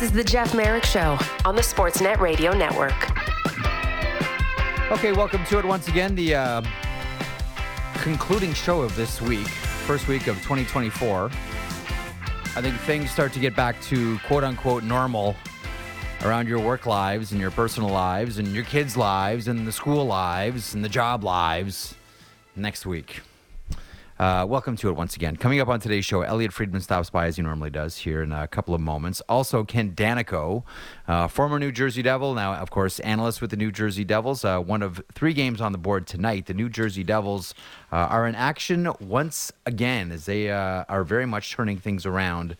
This is the Jeff Marek Show on the Sportsnet Radio Network. Okay, welcome to it once again. The uh, concluding show of this week, first week of 2024. I think things start to get back to quote unquote normal around your work lives and your personal lives and your kids' lives and the school lives and the job lives next week. Uh, welcome to it once again. Coming up on today's show, Elliotte Friedman stops by as he normally does here in a couple of moments. Also, Ken Daneyko, uh, former New Jersey Devil, now, of course, analyst with the New Jersey Devils. Uh, one of three games on the board tonight. The New Jersey Devils uh, are in action once again as they uh, are very much turning things around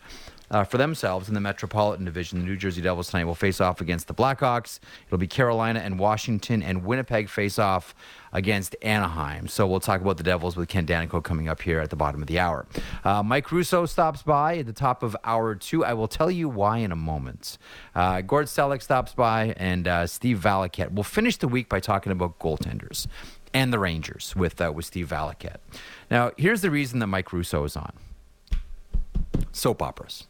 uh, for themselves in the Metropolitan Division. The New Jersey Devils tonight will face off against the Blackhawks. It'll be Carolina and Washington, and Winnipeg face off against Anaheim. So we'll talk about the Devils with Ken Daneyko coming up here at the bottom of the hour. Uh, Mike Russo stops by at the top of hour two. I will tell you why in a moment. Uh, Gord Stellick stops by, and uh, Steve Valiquette. We'll finish the week by talking about goaltenders and the Rangers with uh, with Steve Valiquette. Now, here's the reason that Mike Russo is on soap operas.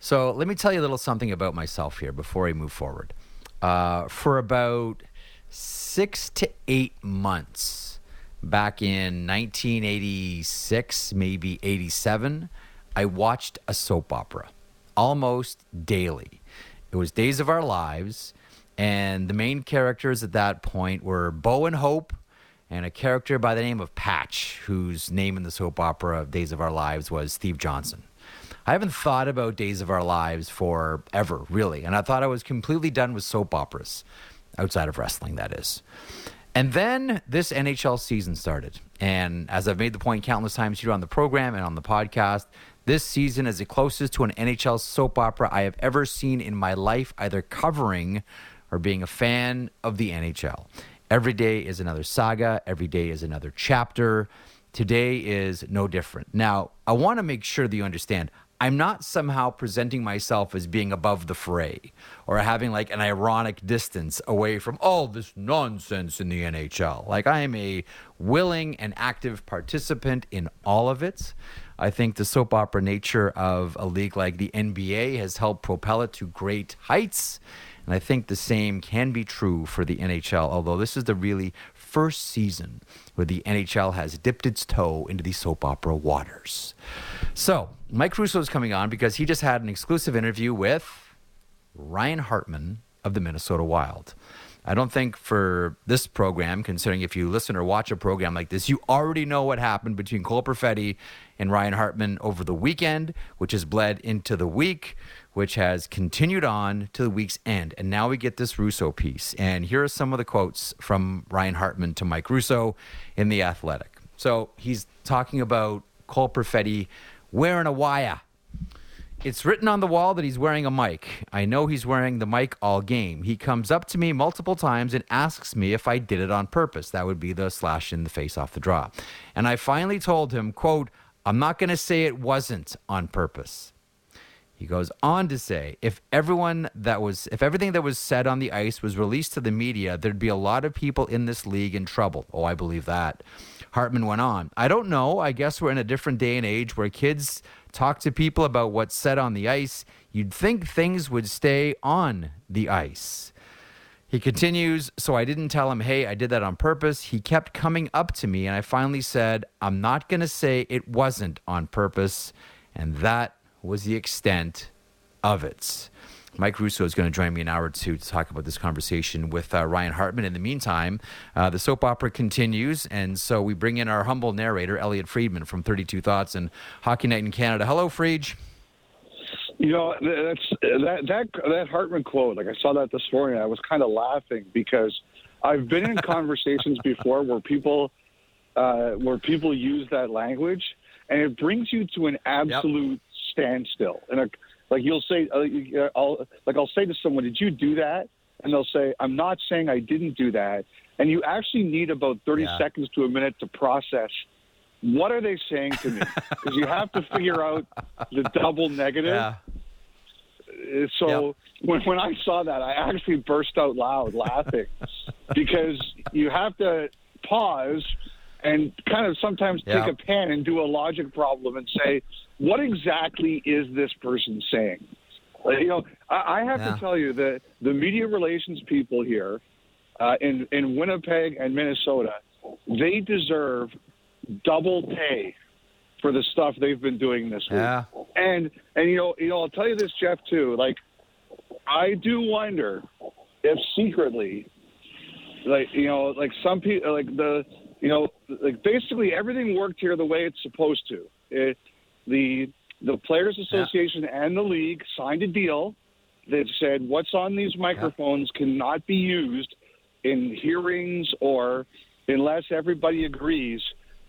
So let me tell you a little something about myself here before I move forward. Uh, for about six to eight months, back in 1986, maybe 87, I watched a soap opera almost daily. It was Days of Our Lives, and the main characters at that point were Bo and Hope, and a character by the name of Patch, whose name in the soap opera of Days of Our Lives was Steve Johnson. I haven't thought about Days of Our Lives for ever, really. And I thought I was completely done with soap operas, outside of wrestling, that is. And then this NHL season started. And as I've made the point countless times here on the program and on the podcast, this season is the closest to an NHL soap opera I have ever seen in my life, either covering or being a fan of the NHL. Every day is another saga, every day is another chapter. Today is no different. Now, I want to make sure that you understand I'm not somehow presenting myself as being above the fray or having like an ironic distance away from all this nonsense in the NHL. Like I am a willing and active participant in all of it. I think the soap opera nature of a league like the NBA has helped propel it to great heights. And I think the same can be true for the NHL, although this is the really first season where the NHL has dipped its toe into the soap opera waters. So, Mike Russo is coming on because he just had an exclusive interview with Ryan Hartman of the Minnesota Wild. I don't think for this program, considering if you listen or watch a program like this, you already know what happened between Cole Perfetti and Ryan Hartman over the weekend, which has bled into the week, which has continued on to the week's end. And now we get this Russo piece. And here are some of the quotes from Ryan Hartman to Mike Russo in The Athletic. So he's talking about Cole Perfetti wearing a wire. It's written on the wall that he's wearing a mic. I know he's wearing the mic all game. He comes up to me multiple times and asks me if I did it on purpose. That would be the slash in the face off the draw. And I finally told him, quote, I'm not going to say it wasn't on purpose. He goes on to say, if everyone that was, if everything that was said on the ice was released to the media, there'd be a lot of people in this league in trouble. Oh, I believe that. Hartman went on. I don't know. I guess we're in a different day and age where kids talk to people about what's said on the ice. You'd think things would stay on the ice. He continues, so I didn't tell him, hey, I did that on purpose. He kept coming up to me, and I finally said, I'm not going to say it wasn't on purpose. And that was the extent of it. Mike Russo is going to join me an hour or two to talk about this conversation with uh, Ryan Hartman. In the meantime, uh, the soap opera continues, and so we bring in our humble narrator, Elliotte Friedman from 32 Thoughts and Hockey Night in Canada. Hello, Friedge. You know, that's that that that Hartman quote. Like I saw that this morning, I was kind of laughing because I've been in conversations before where people uh, where people use that language, and it brings you to an absolute yep. Standstill. And a, like you'll say, uh, I'll like I'll say to someone, "Did you do that?" And they'll say, "I'm not saying I didn't do that." And you actually need about 30 yeah. seconds to a minute to process what are they saying to me because you have to figure out the double negative. Yeah. Uh, so when when I saw that, I actually burst out loud laughing because you have to pause and kind of sometimes take a pen and do a logic problem and say, what exactly is this person saying? You know, I, I have Yeah. to tell you that the media relations people here uh, in in Winnipeg and Minnesota, they deserve double pay for the stuff they've been doing this week. Yeah. And and you know, you know, I'll tell you this, Jeff, too. Like, I do wonder if secretly, like you know, like some people, like the, you know, like basically everything worked here the way it's supposed to. It, the the Players Association and the league signed a deal that said what's on these microphones cannot be used in hearings or unless everybody agrees.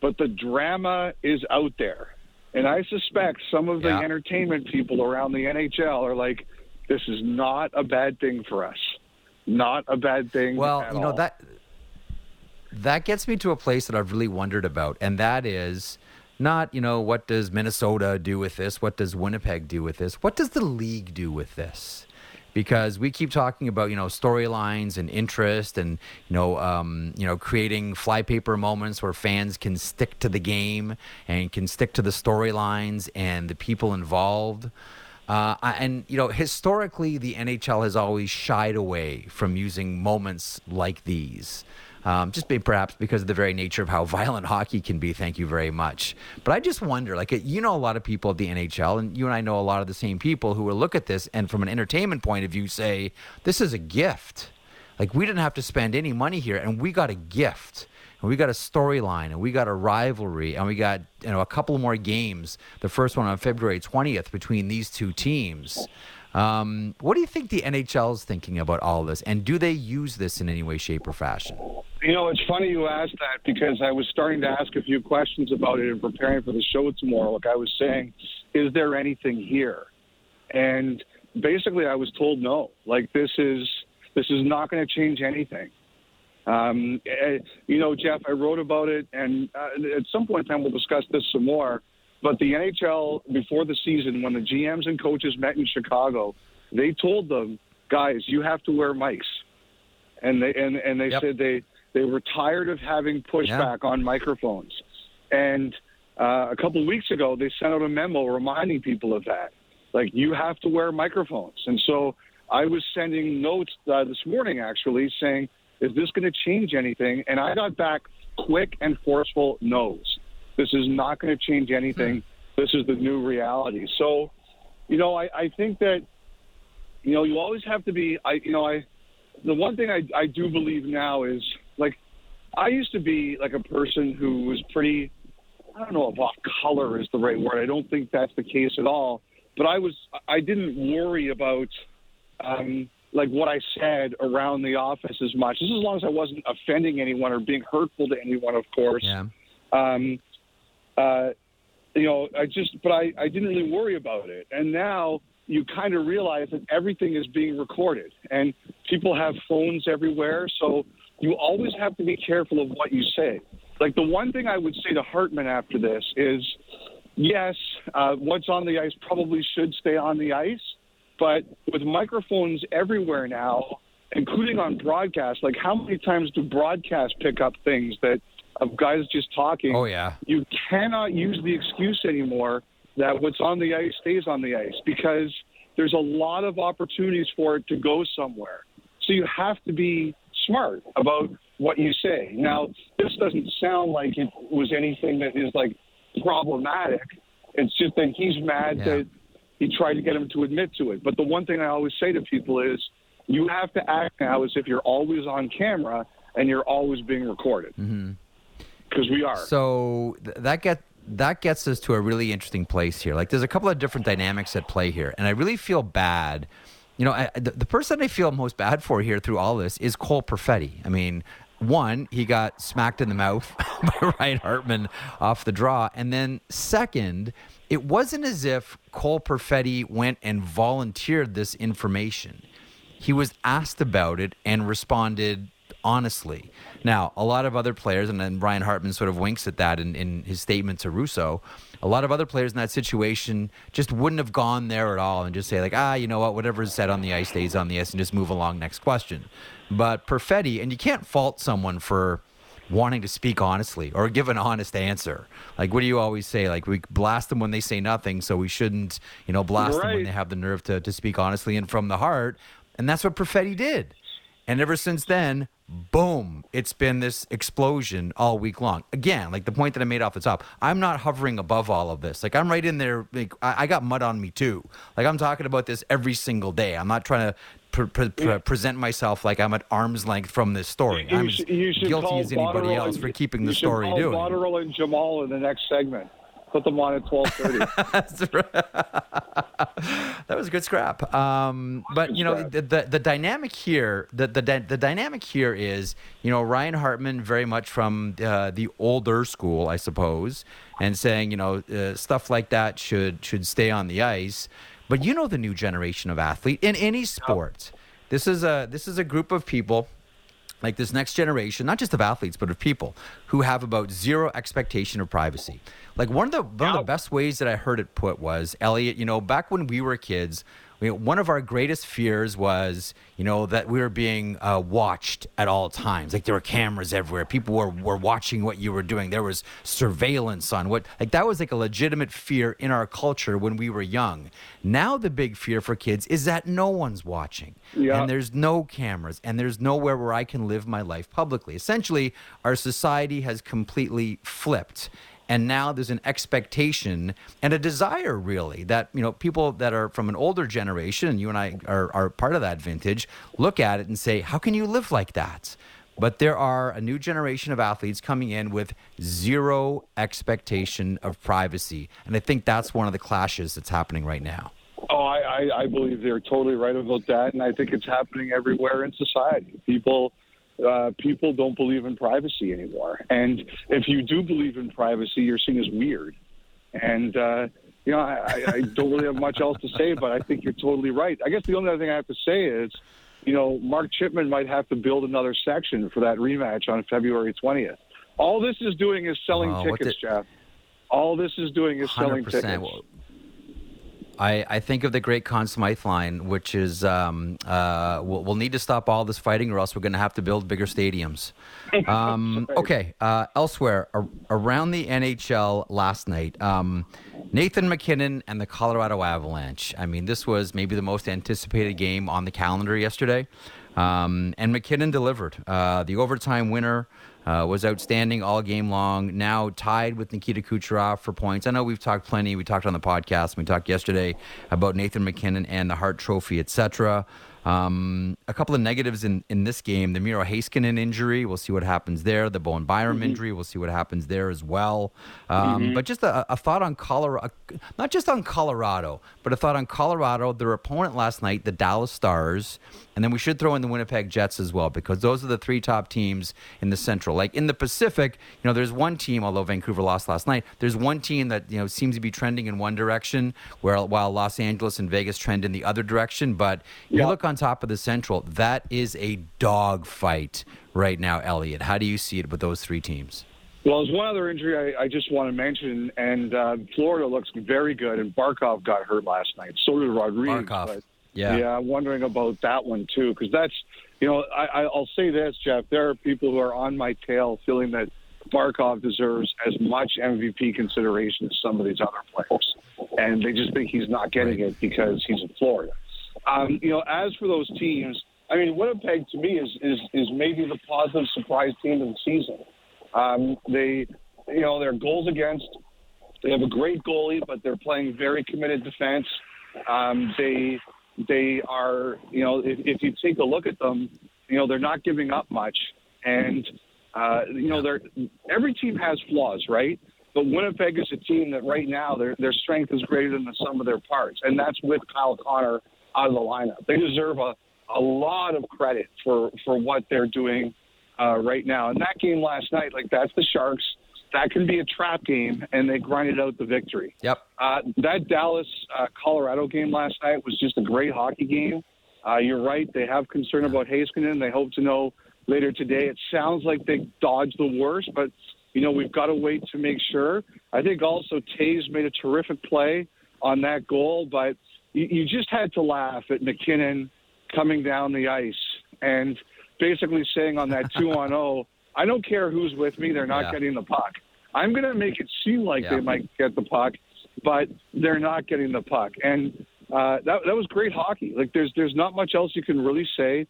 But the drama is out there. And I suspect some of the Yeah. entertainment people around the NHL are like, this is not a bad thing for us. Not a bad thing. Well, you know all. that that gets me to a place that I've really wondered about, and that is not you know what does Minnesota do with this? What does Winnipeg do with this? What does the league do with this? Because we keep talking about you know storylines and interest, and you know um, you know creating flypaper moments where fans can stick to the game and can stick to the storylines and the people involved. Uh, and you know, historically, the NHL has always shied away from using moments like these. Um, just be, perhaps because of the very nature of how violent hockey can be. Thank you very much. But I just wonder, like, you know, a lot of people at the NHL, and you and I know a lot of the same people who will look at this and, from an entertainment point of view, say this is a gift. Like, we didn't have to spend any money here, and we got a gift and we got a storyline and we got a rivalry and we got you know a couple more games the first one on february 20th between these two teams um, what do you think the nhl is thinking about all this and do they use this in any way shape or fashion You know, it's funny you asked that because I was starting to ask a few questions about it in preparing for the show tomorrow. Like I was saying, is there anything here? And basically, I was told no. Like this is this is not going to change anything. Um, eh, you know, Jeff, I wrote about it, and uh, at some point in time we'll discuss this some more. But the NHL before the season, when the GMs and coaches met in Chicago, they told them, guys, you have to wear mics and they and, and they Yep. said they they were tired of having pushback on microphones. And uh, a couple of weeks ago, they sent out a memo reminding people of that. Like you have to wear microphones. And so I was sending notes uh, this morning actually saying, "Is this going to change anything?" And I got back quick and forceful no's. This is not going to change anything. This is the new reality. So, you know, I, I think that you know you always have to be. I you know I the one thing I, I do believe now is like I used to be like a person who was pretty I don't know if off color is the right word. I don't think that's the case at all. But I was I didn't worry about um, like what I said around the office as much. Just as long as I wasn't offending anyone or being hurtful to anyone, of course. yeah Um, uh, you know, I just, but I, I didn't really worry about it. And now you kind of realize that everything is being recorded and people have phones everywhere. So you always have to be careful of what you say. Like the one thing I would say to Hartman after this is, yes, uh, what's on the ice probably should stay on the ice. But with microphones everywhere now, including on broadcast, like how many times do broadcast pick up things that of guys just talking? oh yeah you cannot use the excuse anymore that what's on the ice stays on the ice because there's a lot of opportunities for it to go somewhere. So you have to be smart about what you say. Now, this doesn't sound like it was anything that is like problematic. It's just that he's mad Yeah. that he tried to get him to admit to it. But the one thing I always say to people is you have to act now as if you're always on camera and you're always being recorded. Mm-hmm. Because we are. So th- that get that gets us to a really interesting place here. Like, there's a couple of different dynamics at play here, and I really feel bad. You know, I, the, the person I feel most bad for here through all this is Cole Perfetti. I mean, one, he got smacked in the mouth by Ryan Hartman off the draw, and then second, it wasn't as if Cole Perfetti went and volunteered this information he was asked about it and responded honestly. Now, a lot of other players, and then Ryan Hartman sort of winks at that in, in his statement to Russo. A lot of other players in that situation just wouldn't have gone there at all and just say, like, ah, you know what, whatever is said on the ice stays on the ice and just move along, next question. But Perfetti, and you can't fault someone for wanting to speak honestly or give an honest answer. Like, what do you always say? Like, we blast them when they say nothing, so we shouldn't, you know, blast right. them when they have the nerve to, to speak honestly and from the heart. And that's what Perfetti did. And ever since then, boom, it's been this explosion all week long. Again, like the point that I made off the top, I'm not hovering above all of this. Like I'm right in there. Like I, I got mud on me too. Like I'm talking about this every single day. I'm not trying to pre- pre- pre- present myself like I'm at arm's length from this story. You, I'm as guilty as anybody else for keeping the story doing. Botterill and Jamal in the next segment. Put them on at twelve thirty. that was a good scrap. Um, but you know the, the, the dynamic here the, the the dynamic here is you know Ryan Hartman very much from uh, the older school I suppose and saying you know uh, stuff like that should should stay on the ice. But you know the new generation of athlete in any sport. This is a this is a group of people like this next generation, not just of athletes, but of people who have about zero expectation of privacy. Like one of the one of the best ways that I heard it put was Elliotte, You know, back when we were kids, one of our greatest fears was, you know, that we were being uh, watched at all times. Like there were cameras everywhere. People were, were watching what you were doing. There was surveillance on what, like that was like a legitimate fear in our culture when we were young. Now the big fear for kids is that no one's watching. Yeah. And there's no cameras and there's nowhere where I can live my life publicly. Essentially, our society has completely flipped and now there's an expectation and a desire really that you know people that are from an older generation and you and i are, are part of that vintage look at it and say how can you live like that? But there are a new generation of athletes coming in with zero expectation of privacy. And i think that's one of the clashes that's happening right now. Oh, I, I, believe they're totally right about that, and I think it's happening everywhere in society. People uh, people don't believe in privacy anymore. And if you do believe in privacy, you're seen as weird. And, uh, you know, I, I don't really have much else to say, but I think you're totally right. I guess the only other thing I have to say is, you know, Mark Chipman might have to build another section for that rematch on February 20th. All this is doing is selling oh, tickets, did... Jeff. All this is doing is selling tickets. I, I think of the great Conn Smythe line, which is um, uh, we'll, we'll, need to stop all this fighting, or else we're going to have to build bigger stadiums. Um, okay, uh, elsewhere around the NHL last night, um, Nathan MacKinnon and the Colorado Avalanche. I mean, this was maybe the most anticipated game on the calendar yesterday, um, and MacKinnon delivered. Uh, the overtime winner uh, was outstanding all game long. Now tied with Nikita Kucherov for points. I know we've talked plenty. We talked on the podcast. We talked yesterday about Nathan MacKinnon and the Hart Trophy, etc. Um, a couple of negatives in, in this game: the Miro Heiskanen injury. We'll see what happens there. The Bowen Byram mm-hmm. injury. We'll see what happens there as well. Um, mm-hmm. But just a, a, thought on Colorado, not just on Colorado, but a thought on Colorado. Their opponent last night, the Dallas Stars, and then we should throw in the Winnipeg Jets as well because those are the three top teams in the Central. Like in the Pacific, you know, there's one team. Although Vancouver lost last night, there's one team that you know seems to be trending in one direction, where while Los Angeles and Vegas trend in the other direction. But you look on top of the Central, that is a dogfight right now, Elliotte. How do you see it with those three teams? Well, there's one other injury I, I just want to mention, and uh, Florida looks very good, and Barkov got hurt last night. So did Rodrigues. Barkov. yeah, yeah, I'm wondering about that one too, because that's, you know, I, I'll say this, Jeff. There are people who are on my tail feeling that Barkov deserves as much MVP consideration as some of these other players, and they just think he's not getting it because he's in Florida. Um, you know, as for those teams, I mean, Winnipeg to me is is is maybe the positive surprise team of the season. Um, they, you know, their goals against. They have a great goalie, but they're playing very committed defense. Um, they they are, you know, if, if you take a look at them, you know, they're not giving up much, and uh, you know, they're every team has flaws, right? But Winnipeg is a team that right now their their strength is greater than the sum of their parts, and that's with Kyle Connor out of the lineup. They deserve a, a lot of credit for, for what they're doing uh, right now. And that game last night, like that's the Sharks. That can be a trap game, and they grinded out the victory. Yep. Uh, that Dallas uh, Colorado game last night was just a great hockey game. Uh, you're right; they have concern about Heiskanen. They hope to know later today. It sounds like they dodged the worst, but you know we've got to wait to make sure. I think also Toews made a terrific play on that goal, but you, you just had to laugh at MacKinnon coming down the ice and basically saying on that two on zero, I don't care who's with me; they're not Yeah. getting the puck. I'm going to make it seem like Yeah. they might get the puck, but they're not getting the puck. And uh, that that was great hockey. Like there's there's not much else you can really say.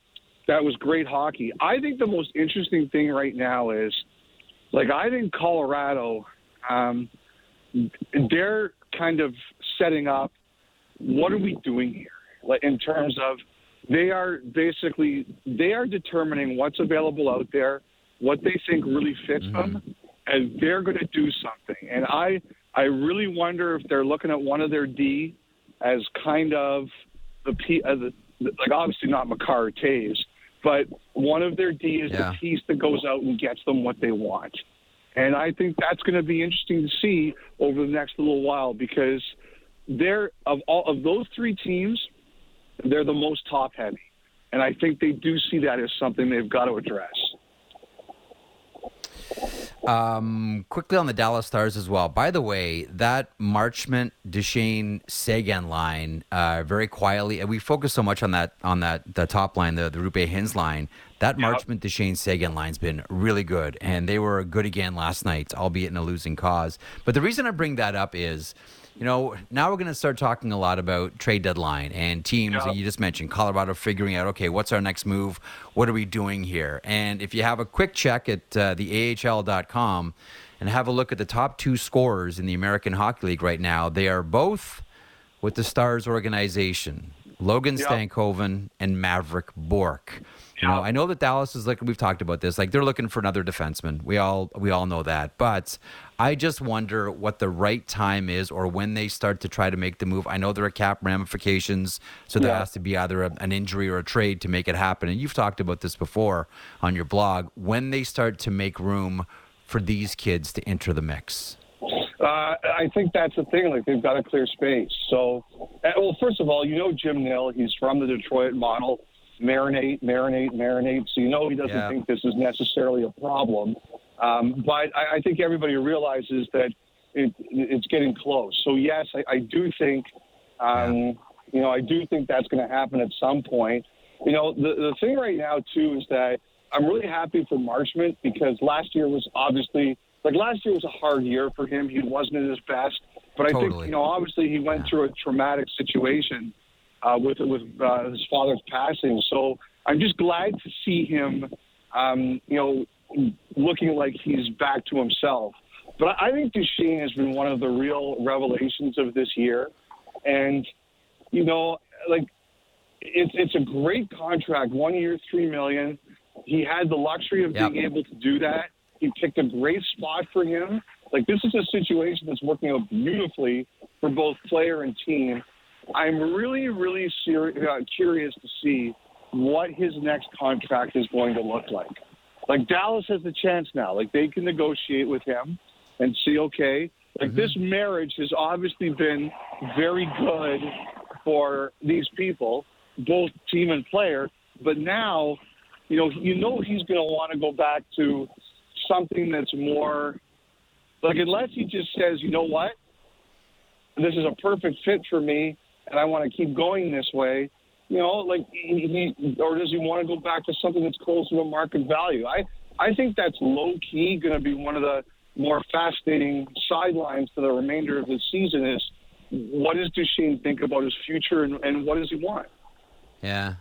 That was great hockey. I think the most interesting thing right now is, like, I think Colorado, um, they're kind of setting up. What are we doing here? Like in terms of, they are basically they are determining what's available out there, what they think really fits them, and they're going to do something. And I I really wonder if they're looking at one of their D as kind of the P, uh, the, like obviously not Makar Toews, but one of their D is Yeah. the piece that goes out and gets them what they want. And I think that's going to be interesting to see over the next little while because they're of all of those three teams, they're the most top heavy. And I think they do see that as something they've got to address. Um, quickly on the Dallas Stars as well. By the way, that Marchment, Duchene Seguin line, uh, very quietly, and we focus so much on that on that the top line, the the Rupe Hins line. That Marchment, Duchene Seguin line's been really good, and they were good again last night, albeit in a losing cause. But the reason I bring that up is. You know, now we're going to start talking a lot about trade deadline and teams. Yeah. You just mentioned Colorado figuring out, okay, what's our next move? What are we doing here? And if you have a quick check at uh, the AHL.com and have a look at the top two scorers in the American Hockey League right now, they are both with the Stars organization Logan Yeah. Stankoven and Mavrik Bourque. You know, I know that Dallas is like we've talked about this, like they're looking for another defenseman. We all we all know that, but I just wonder what the right time is, or when they start to try to make the move. I know there are cap ramifications, so there Yeah. has to be either a, an injury or a trade to make it happen. And you've talked about this before on your blog. When they start to make room for these kids to enter the mix. Uh, I think that's the thing. Like they've got a clear space. So, uh, well, first of all, you know Jim Nill. He's from the Detroit model. Marinate, marinate, marinate. So you know he doesn't Yeah. think this is necessarily a problem. Um, but I, I think everybody realizes that it, it's getting close. So yes, I, I do think, um, you know, I do think that's going to happen at some point. You know, the the thing right now too is that I'm really happy for Marchment because last year was obviously like last year was a hard year for him. He wasn't at his best, but I think you know obviously he went through a traumatic situation uh, with with uh, his father's passing. So I'm just glad to see him, um, you know, looking like he's back to himself. But I think Duchene has been one of the real revelations of this year, and you know, like it's it's a great contract, one year, three million. He had the luxury of Yep. being able to do that. He picked a great spot for him. Like this is a situation that's working out beautifully for both player and team. I'm really, really ser- uh, curious to see what his next contract is going to look like. Like Dallas has the chance now. Like they can negotiate with him and see, okay, like mm-hmm. this marriage has obviously been very good for these people, both team and player. But now, you know, you know he's going to want to go back to something that's more like unless he just says, you know what, this is a perfect fit for me, and I want to keep going this way. You know, like he, he or does he want to go back to something that's closer to a market value? I I think that's low key going to be one of the more fascinating sidelines for the remainder of the season. Is what does Duchene think about his future, and, and what does he want? Yeah.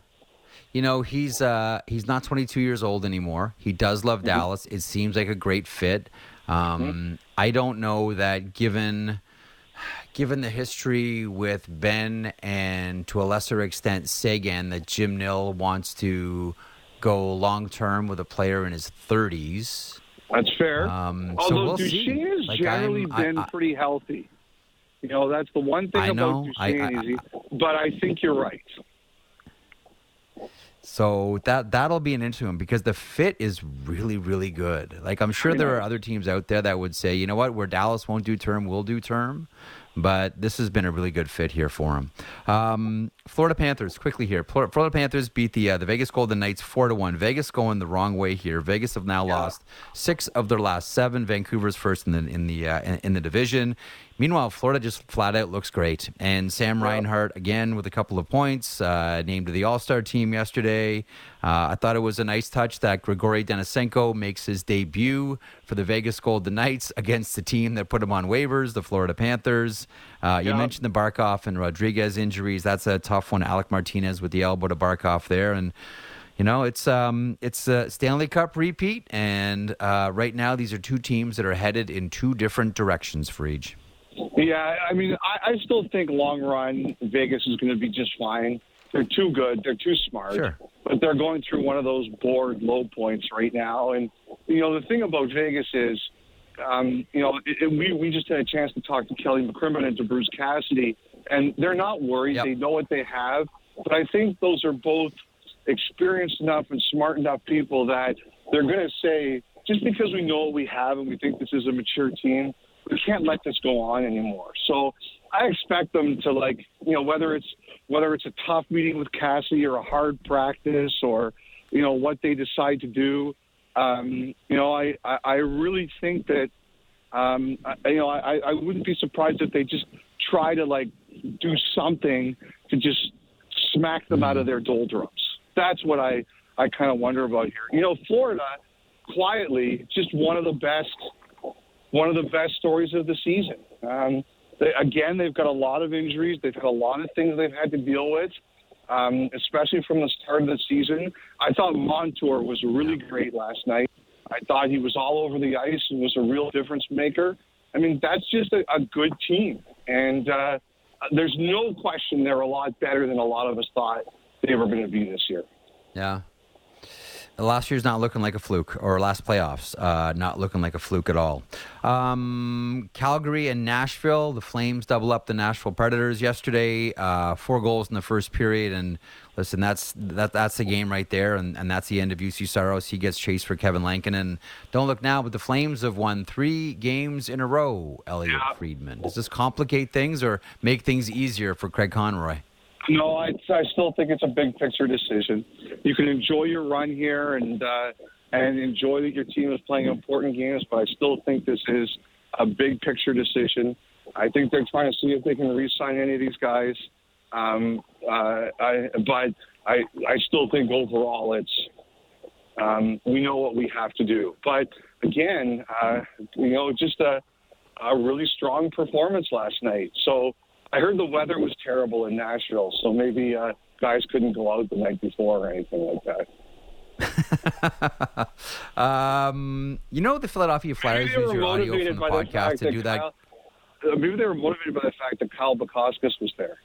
You know, he's uh he's not 22 years old anymore. He does love Dallas. It seems like a great fit. Um I don't know that given given the history with Benn and to a lesser extent Seguin that Jim Nill wants to go long term with a player in his 30s. That's fair. Um, so Although we'll Duchene has Like, generally I'm- been I- pretty healthy. You know, that's the one thing I about know. I- Duchene. I- he- but I think you're right. So that that'll be an interesting one because the fit is really really good. Like I'm sure there are other teams out there that would say, you know what, where Dallas won't do term, we'll do term. But this has been a really good fit here for him. Um, Florida Panthers quickly here. Florida Panthers beat the uh, the Vegas Golden Knights four to one. Vegas going the wrong way here. Vegas have now lost six of their last seven. Vancouver's first in the in the uh, in, in the division. Meanwhile, Florida just flat out looks great. And Sam Reinhart again with a couple of points, uh, named to the All Star team yesterday. Uh, I thought it was a nice touch that Grigory Denisenko makes his debut for the Vegas Golden Knights against the team that put him on waivers, the Florida Panthers. Uh, you mentioned the Barkov and Rodrigues injuries. That's a tough one. Alec Martinez with the elbow to Barkov there, and you know, it's um, it's a Stanley Cup repeat, and uh, right now these are two teams that are headed in two different directions for each. Yeah, I mean, I, I still think long run Vegas is going to be just fine. They're too good. They're too smart. Sure. But they're going through one of those bored low points right now. And you know, the thing about Vegas is, um, you know, it, it, we we just had a chance to talk to Kelly McCrimmon and to Bruce Cassidy, and they're not worried. Yep. They know what they have. But I think those are both experienced enough and smart enough people that they're going to say, just because we know what we have and we think this is a mature team, we can't let this go on anymore. So I expect them to like, you know, whether it's whether it's a tough meeting with Cassie or a hard practice or, you know, what they decide to do. Um, you know, I, I, I really think that, um, I, you know, I, I wouldn't be surprised if they just try to like do something to just smack them out of their doldrums. That's what I, I kind of wonder about here. You know, Florida, quietly, just one of the best one of the best stories of the season. Um, they, again, they've got a lot of injuries. They've had a lot of things they've had to deal with, um, especially from the start of the season. I thought Montour was really great last night. I thought he was all over the ice and was a real difference maker. I mean, that's just a, a good team. And uh, there's no question they're a lot better than a lot of us thought they were going to be this year. Yeah, last year's not looking like a fluke, or last playoffs, uh, not looking like a fluke at all. Um, Calgary and Nashville, the Flames double up the Nashville Predators yesterday. Uh, four goals in the first period, and listen, that's that that's the game right there, and, and that's the end of Juuse Saros. He gets chased for Kevin Lankinen. Don't look now, but the Flames have won three games in a row. Elliotte yeah. Friedman. Does this complicate things or make things easier for Craig Conroy? No, I, I still think it's a big picture decision. You can enjoy your run here and uh, and enjoy that your team is playing important games, but I still think this is a big picture decision. I think they're trying to see if they can re-sign any of these guys. Um, uh, I, but I, I still think overall it's um, we know what we have to do. But again, uh, you know, just a, a really strong performance last night. So I heard the weather was terrible in Nashville, so maybe uh, guys couldn't go out the night before or anything like that. um, you know, the Philadelphia Flyers use your audio from the podcast the to do that. Kyle, uh, maybe they were motivated by the fact that Kyle Bukauskas was there.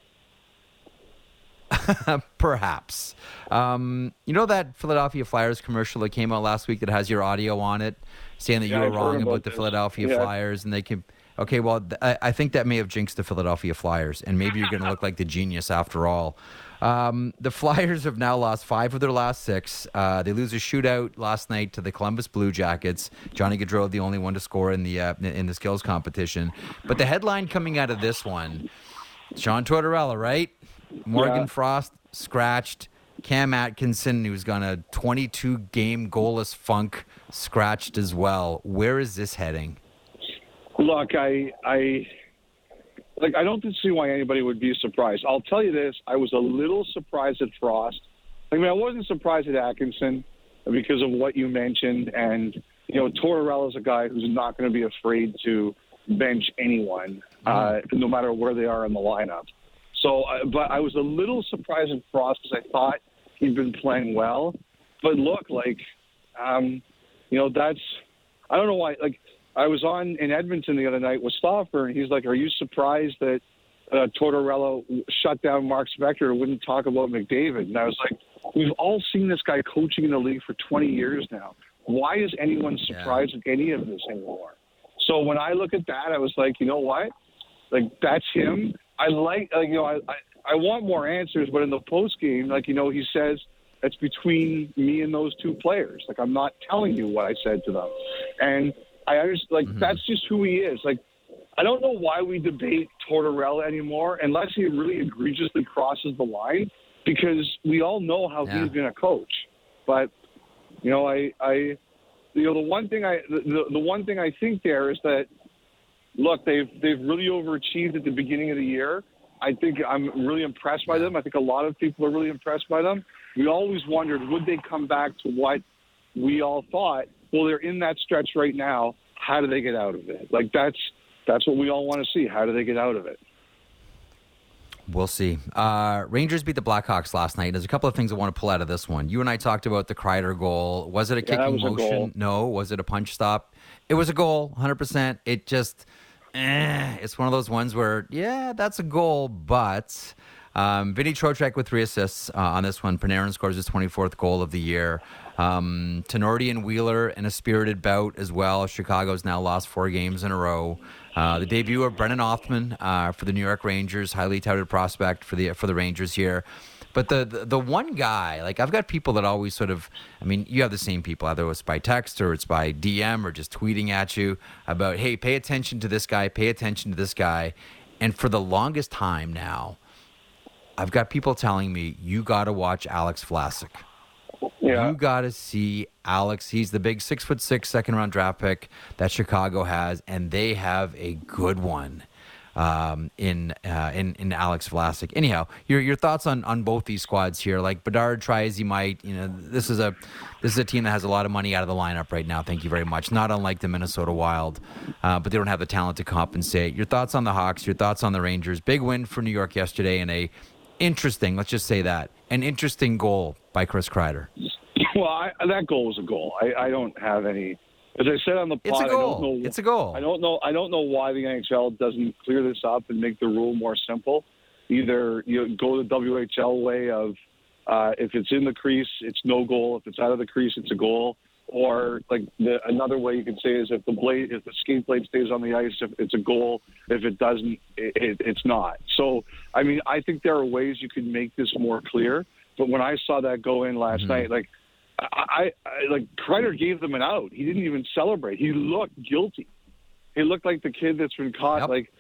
Perhaps. Um, you know that Philadelphia Flyers commercial that came out last week that has your audio on it, saying that yeah, you were wrong about, about the Philadelphia yeah. Flyers and they can Okay, well, th- I think that may have jinxed the Philadelphia Flyers, and maybe you're going to look like the genius after all. Um, the Flyers have now lost five of their last six. Uh, they lose a shootout last night to the Columbus Blue Jackets. Johnny Gaudreau, the only one to score in the uh, in the skills competition. But the headline coming out of this one, John Tortorella, right? Morgan yeah. Frost scratched. Cam Atkinson, who's gone a 22 game goalless funk, scratched as well. Where is this heading? Look, I, I, like, I don't see why anybody would be surprised. I'll tell you this: I was a little surprised at Frost. I mean, I wasn't surprised at Atkinson because of what you mentioned, and you know, Tortorella is a guy who's not going to be afraid to bench anyone, uh, no matter where they are in the lineup. So, but I was a little surprised at Frost because I thought he'd been playing well. But look, like, um, you know, that's I don't know why. Like, I was on in Edmonton the other night with Stauffer, and he's like, "Are you surprised that uh, Tortorella shut down Mark Spector and wouldn't talk about McDavid?" And I was like, "We've all seen this guy coaching in the league for 20 years now. Why is anyone surprised yeah. with any of this anymore?" So when I look at that, I was like, you know what? Like that's him. I like, like you know, I, I I want more answers, but in the post game, like you know, he says it's between me and those two players. Like I'm not telling you what I said to them, and I understand. Like mm-hmm. that's just who he is. Like I don't know why we debate Tortorella anymore unless he really egregiously crosses the line, because we all know how yeah. he's going to coach. But you know, I, I, you know, the one thing I, the, the one thing I think there is that, look, they've they've really overachieved at the beginning of the year, I think I'm really impressed by them. I think a lot of people are really impressed by them. We always wondered would they come back to what we all thought. Well, they're in that stretch right now. How do they get out of it? Like that's that's what we all want to see. How do they get out of it? We'll see. Uh, Rangers beat the Blackhawks last night. There's a couple of things I want to pull out of this one. You and I talked about the Kreider goal. Was it a Yeah, kicking was a motion? No. Was it a punch stop? It was a goal, 100%. It just, eh, it's one of those ones where, yeah, that's a goal, but um, Vinny Trocheck with three assists uh, on this one. Panarin scores his 24th goal of the year. Um, Tinordi and Wheeler in a spirited bout as well. Chicago's now lost four games in a row. Uh, the debut of Brennan Othman uh, for the New York Rangers, highly touted prospect for the for the Rangers here. But the, the the one guy, like I've got people that always sort of, I mean, you have the same people, either it's by text or it's by DM or just tweeting at you about, hey, pay attention to this guy, pay attention to this guy. And for the longest time now, I've got people telling me you got to watch Alex Vlasic. Yeah. You got to see Alex. He's the big six foot six second round draft pick that Chicago has, and they have a good one um, in uh, in in Alex Vlasic. Anyhow, your your thoughts on on both these squads here? Like Bedard try as he might, you know, this is a this is a team that has a lot of money out of the lineup right now. Thank you very much. Not unlike the Minnesota Wild, uh, but they don't have the talent to compensate. Your thoughts on the Hawks? Your thoughts on the Rangers? Big win for New York yesterday, and a interesting. Let's just say that an interesting goal by Chris Kreider. Well, I, that goal was a goal. I, I don't have any. As I said on the pod, It's a I goal. don't know. It's a goal. I don't know. I don't know why the NHL doesn't clear this up and make the rule more simple. Either you go the WHL way of uh, if it's in the crease, it's no goal. If it's out of the crease, it's a goal. Or like the, another way you can say is if the blade, if the skate blade stays on the ice, if it's a goal. If it doesn't, it, it, it's not. So I mean, I think there are ways you can make this more clear. But when I saw that go in last night, like I, I like Kreider gave them an out. He didn't even celebrate. He looked guilty. He looked like the kid that's been caught Yep. like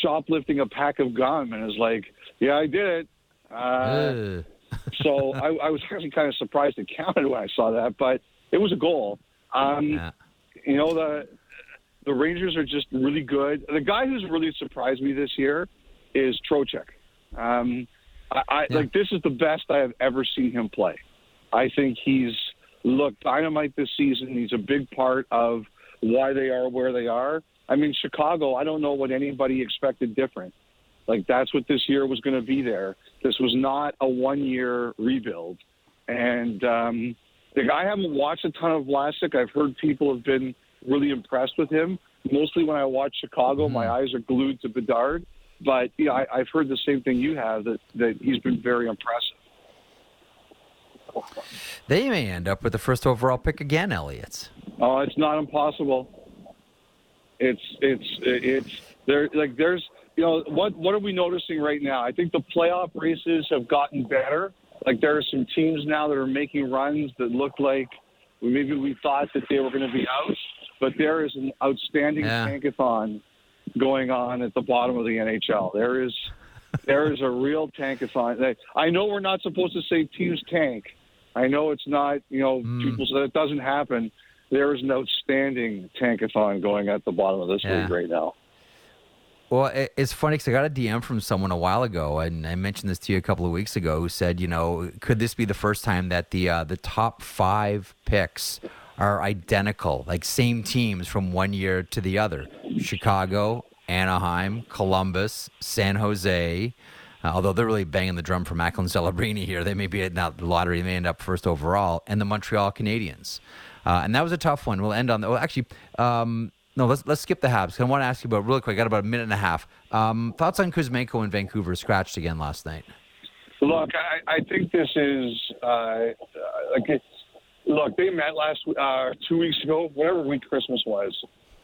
shoplifting a pack of gum and is like, "Yeah, I did it." Uh, so I, I was actually kind of surprised it counted when I saw that, but it was a goal. Um, Yeah. You know the the Rangers are just really good. The guy who's really surprised me this year is Trocheck. Um, I, I Yeah. like this is the best I have ever seen him play. I think he's looked dynamite this season. He's a big part of why they are where they are. I mean, Chicago. I don't know what anybody expected different. Like that's what this year was going to be. There, this was not a one-year rebuild. And um, like I haven't watched a ton of Vlasic. I've heard people have been really impressed with him. Mostly when I watch Chicago, my mm-hmm. eyes are glued to Bedard. But yeah, I, I've heard the same thing you have that that he's been very impressive. They may end up with the first overall pick again, Elliotte. Oh, it's not impossible. It's it's it's there. Like there's you know what what are we noticing right now? I think the playoff races have gotten better. Like there are some teams now that are making runs that look like maybe we thought that they were going to be out, but there is an outstanding Yeah. tankathon going on at the bottom of the NHL. There is there is a real tankathon. I know we're not supposed to say teams tank. I know it's not, you know, Mm. people say that doesn't happen. There is an outstanding tankathon going at the bottom of this Yeah. league right now. Well, it's funny because I got a DM from someone a while ago, and I mentioned this to you a couple of weeks ago, who said, you know, could this be the first time that the uh, the top five picks are identical, like same teams from one year to the other? Chicago, Anaheim, Columbus, San Jose. Uh, although they're really banging the drum for Macklin Celebrini here, they may be not the lottery, they may end up first overall, and the Montreal Canadiens. Uh, and that was a tough one. We'll end on. Well, actually, um, no. Let's let's skip the Habs. I want to ask you about really quick. I got about a minute and a half. Um, thoughts on Kuzmenko in Vancouver? Scratched again last night. Look, I, I think this is uh, like look. They met last uh, two weeks ago, whatever week Christmas was,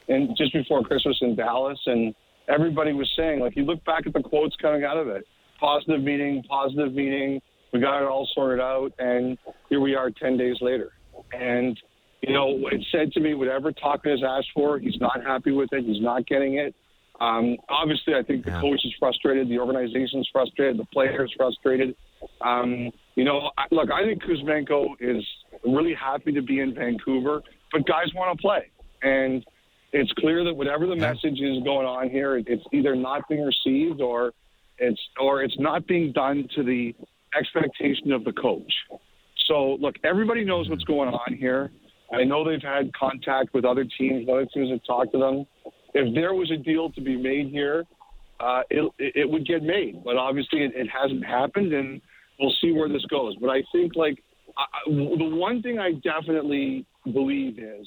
and just before Christmas in Dallas, and everybody was saying like you look back at the quotes coming out of it, positive meeting, positive meeting. We got it all sorted out, and here we are ten days later, and you know, it said to me, whatever Tuchman has asked for, he's not happy with it. He's not getting it. Um, obviously, I think the Yeah. coach is frustrated, the organization's frustrated, the players frustrated. Um, you know, I, look, I think Kuzmenko is really happy to be in Vancouver, but guys want to play, and it's clear that whatever the Yeah. message is going on here, it- it's either not being received or It's or it's not being done to the expectation of the coach. So look, everybody knows what's going on here. I know they've had contact with other teams. Other teams have talked to them. If there was a deal to be made here, uh, it, it would get made. But obviously, it, it hasn't happened, and we'll see where this goes. But I think, like, I, the one thing I definitely believe is,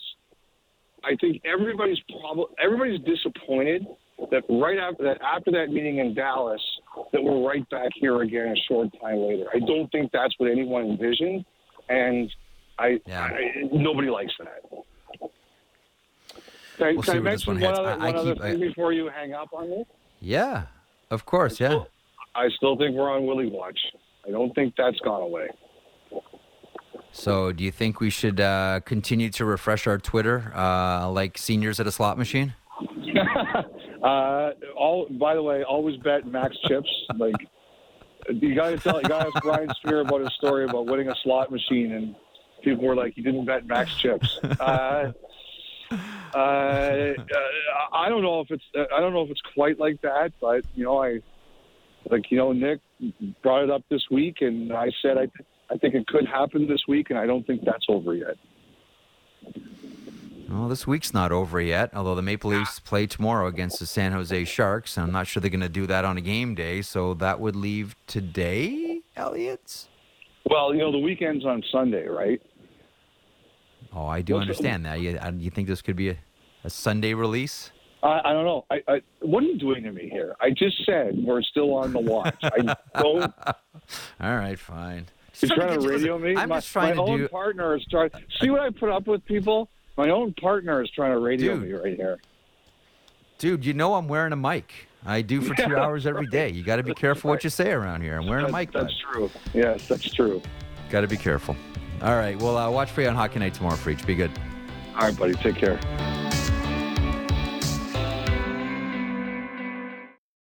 I think everybody's probably everybody's disappointed that right after that after that meeting in Dallas, that we're right back here again a short time later. I don't think that's what anyone envisioned, and I, Yeah. I nobody likes that. Can, I- We'll can I mention one one other, I- I one other keep- I- thing before you hang up on me? Yeah, of course. Yeah. I still think we're on Willie watch. I don't think that's gone away. So, do you think we should uh, continue to refresh our Twitter uh, like seniors at a slot machine? Uh, all by the way, always bet max chips. Like you got to tell, you got to ask Brian Spear about his story about winning a slot machine, and people were like, "You didn't bet max chips." Uh, uh, I don't know if it's I don't know if it's quite like that, but you know, I like you know Nick brought it up this week, and I said I I think it could happen this week, and I don't think that's over yet. Well, this week's not over yet, although the Maple Leafs play tomorrow against the San Jose Sharks. and I'm not sure they're going to do that on a game day, so that would leave today, Elliotte? Well, you know, the weekend's on Sunday, right? Oh, I do understand that. You, uh, you think this could be a, a Sunday release? I, I don't know. I, I, what are you doing to me here? I just said we're still on the watch. I don't. All right, fine. You're trying to radio me. I'm my, just trying my to own do. partner is trying. See what I put up with, people. My own partner is trying to radio Dude. me right here. Dude, you know I'm wearing a mic. I do for two Yeah, hours every day. You got to be careful what you say around here. I'm wearing a mic. that's true. Yes, that's true. Got to be careful. All right. Well, uh, watch for you on Hockey Night tomorrow, Freach. Be good. All right, buddy. Take care.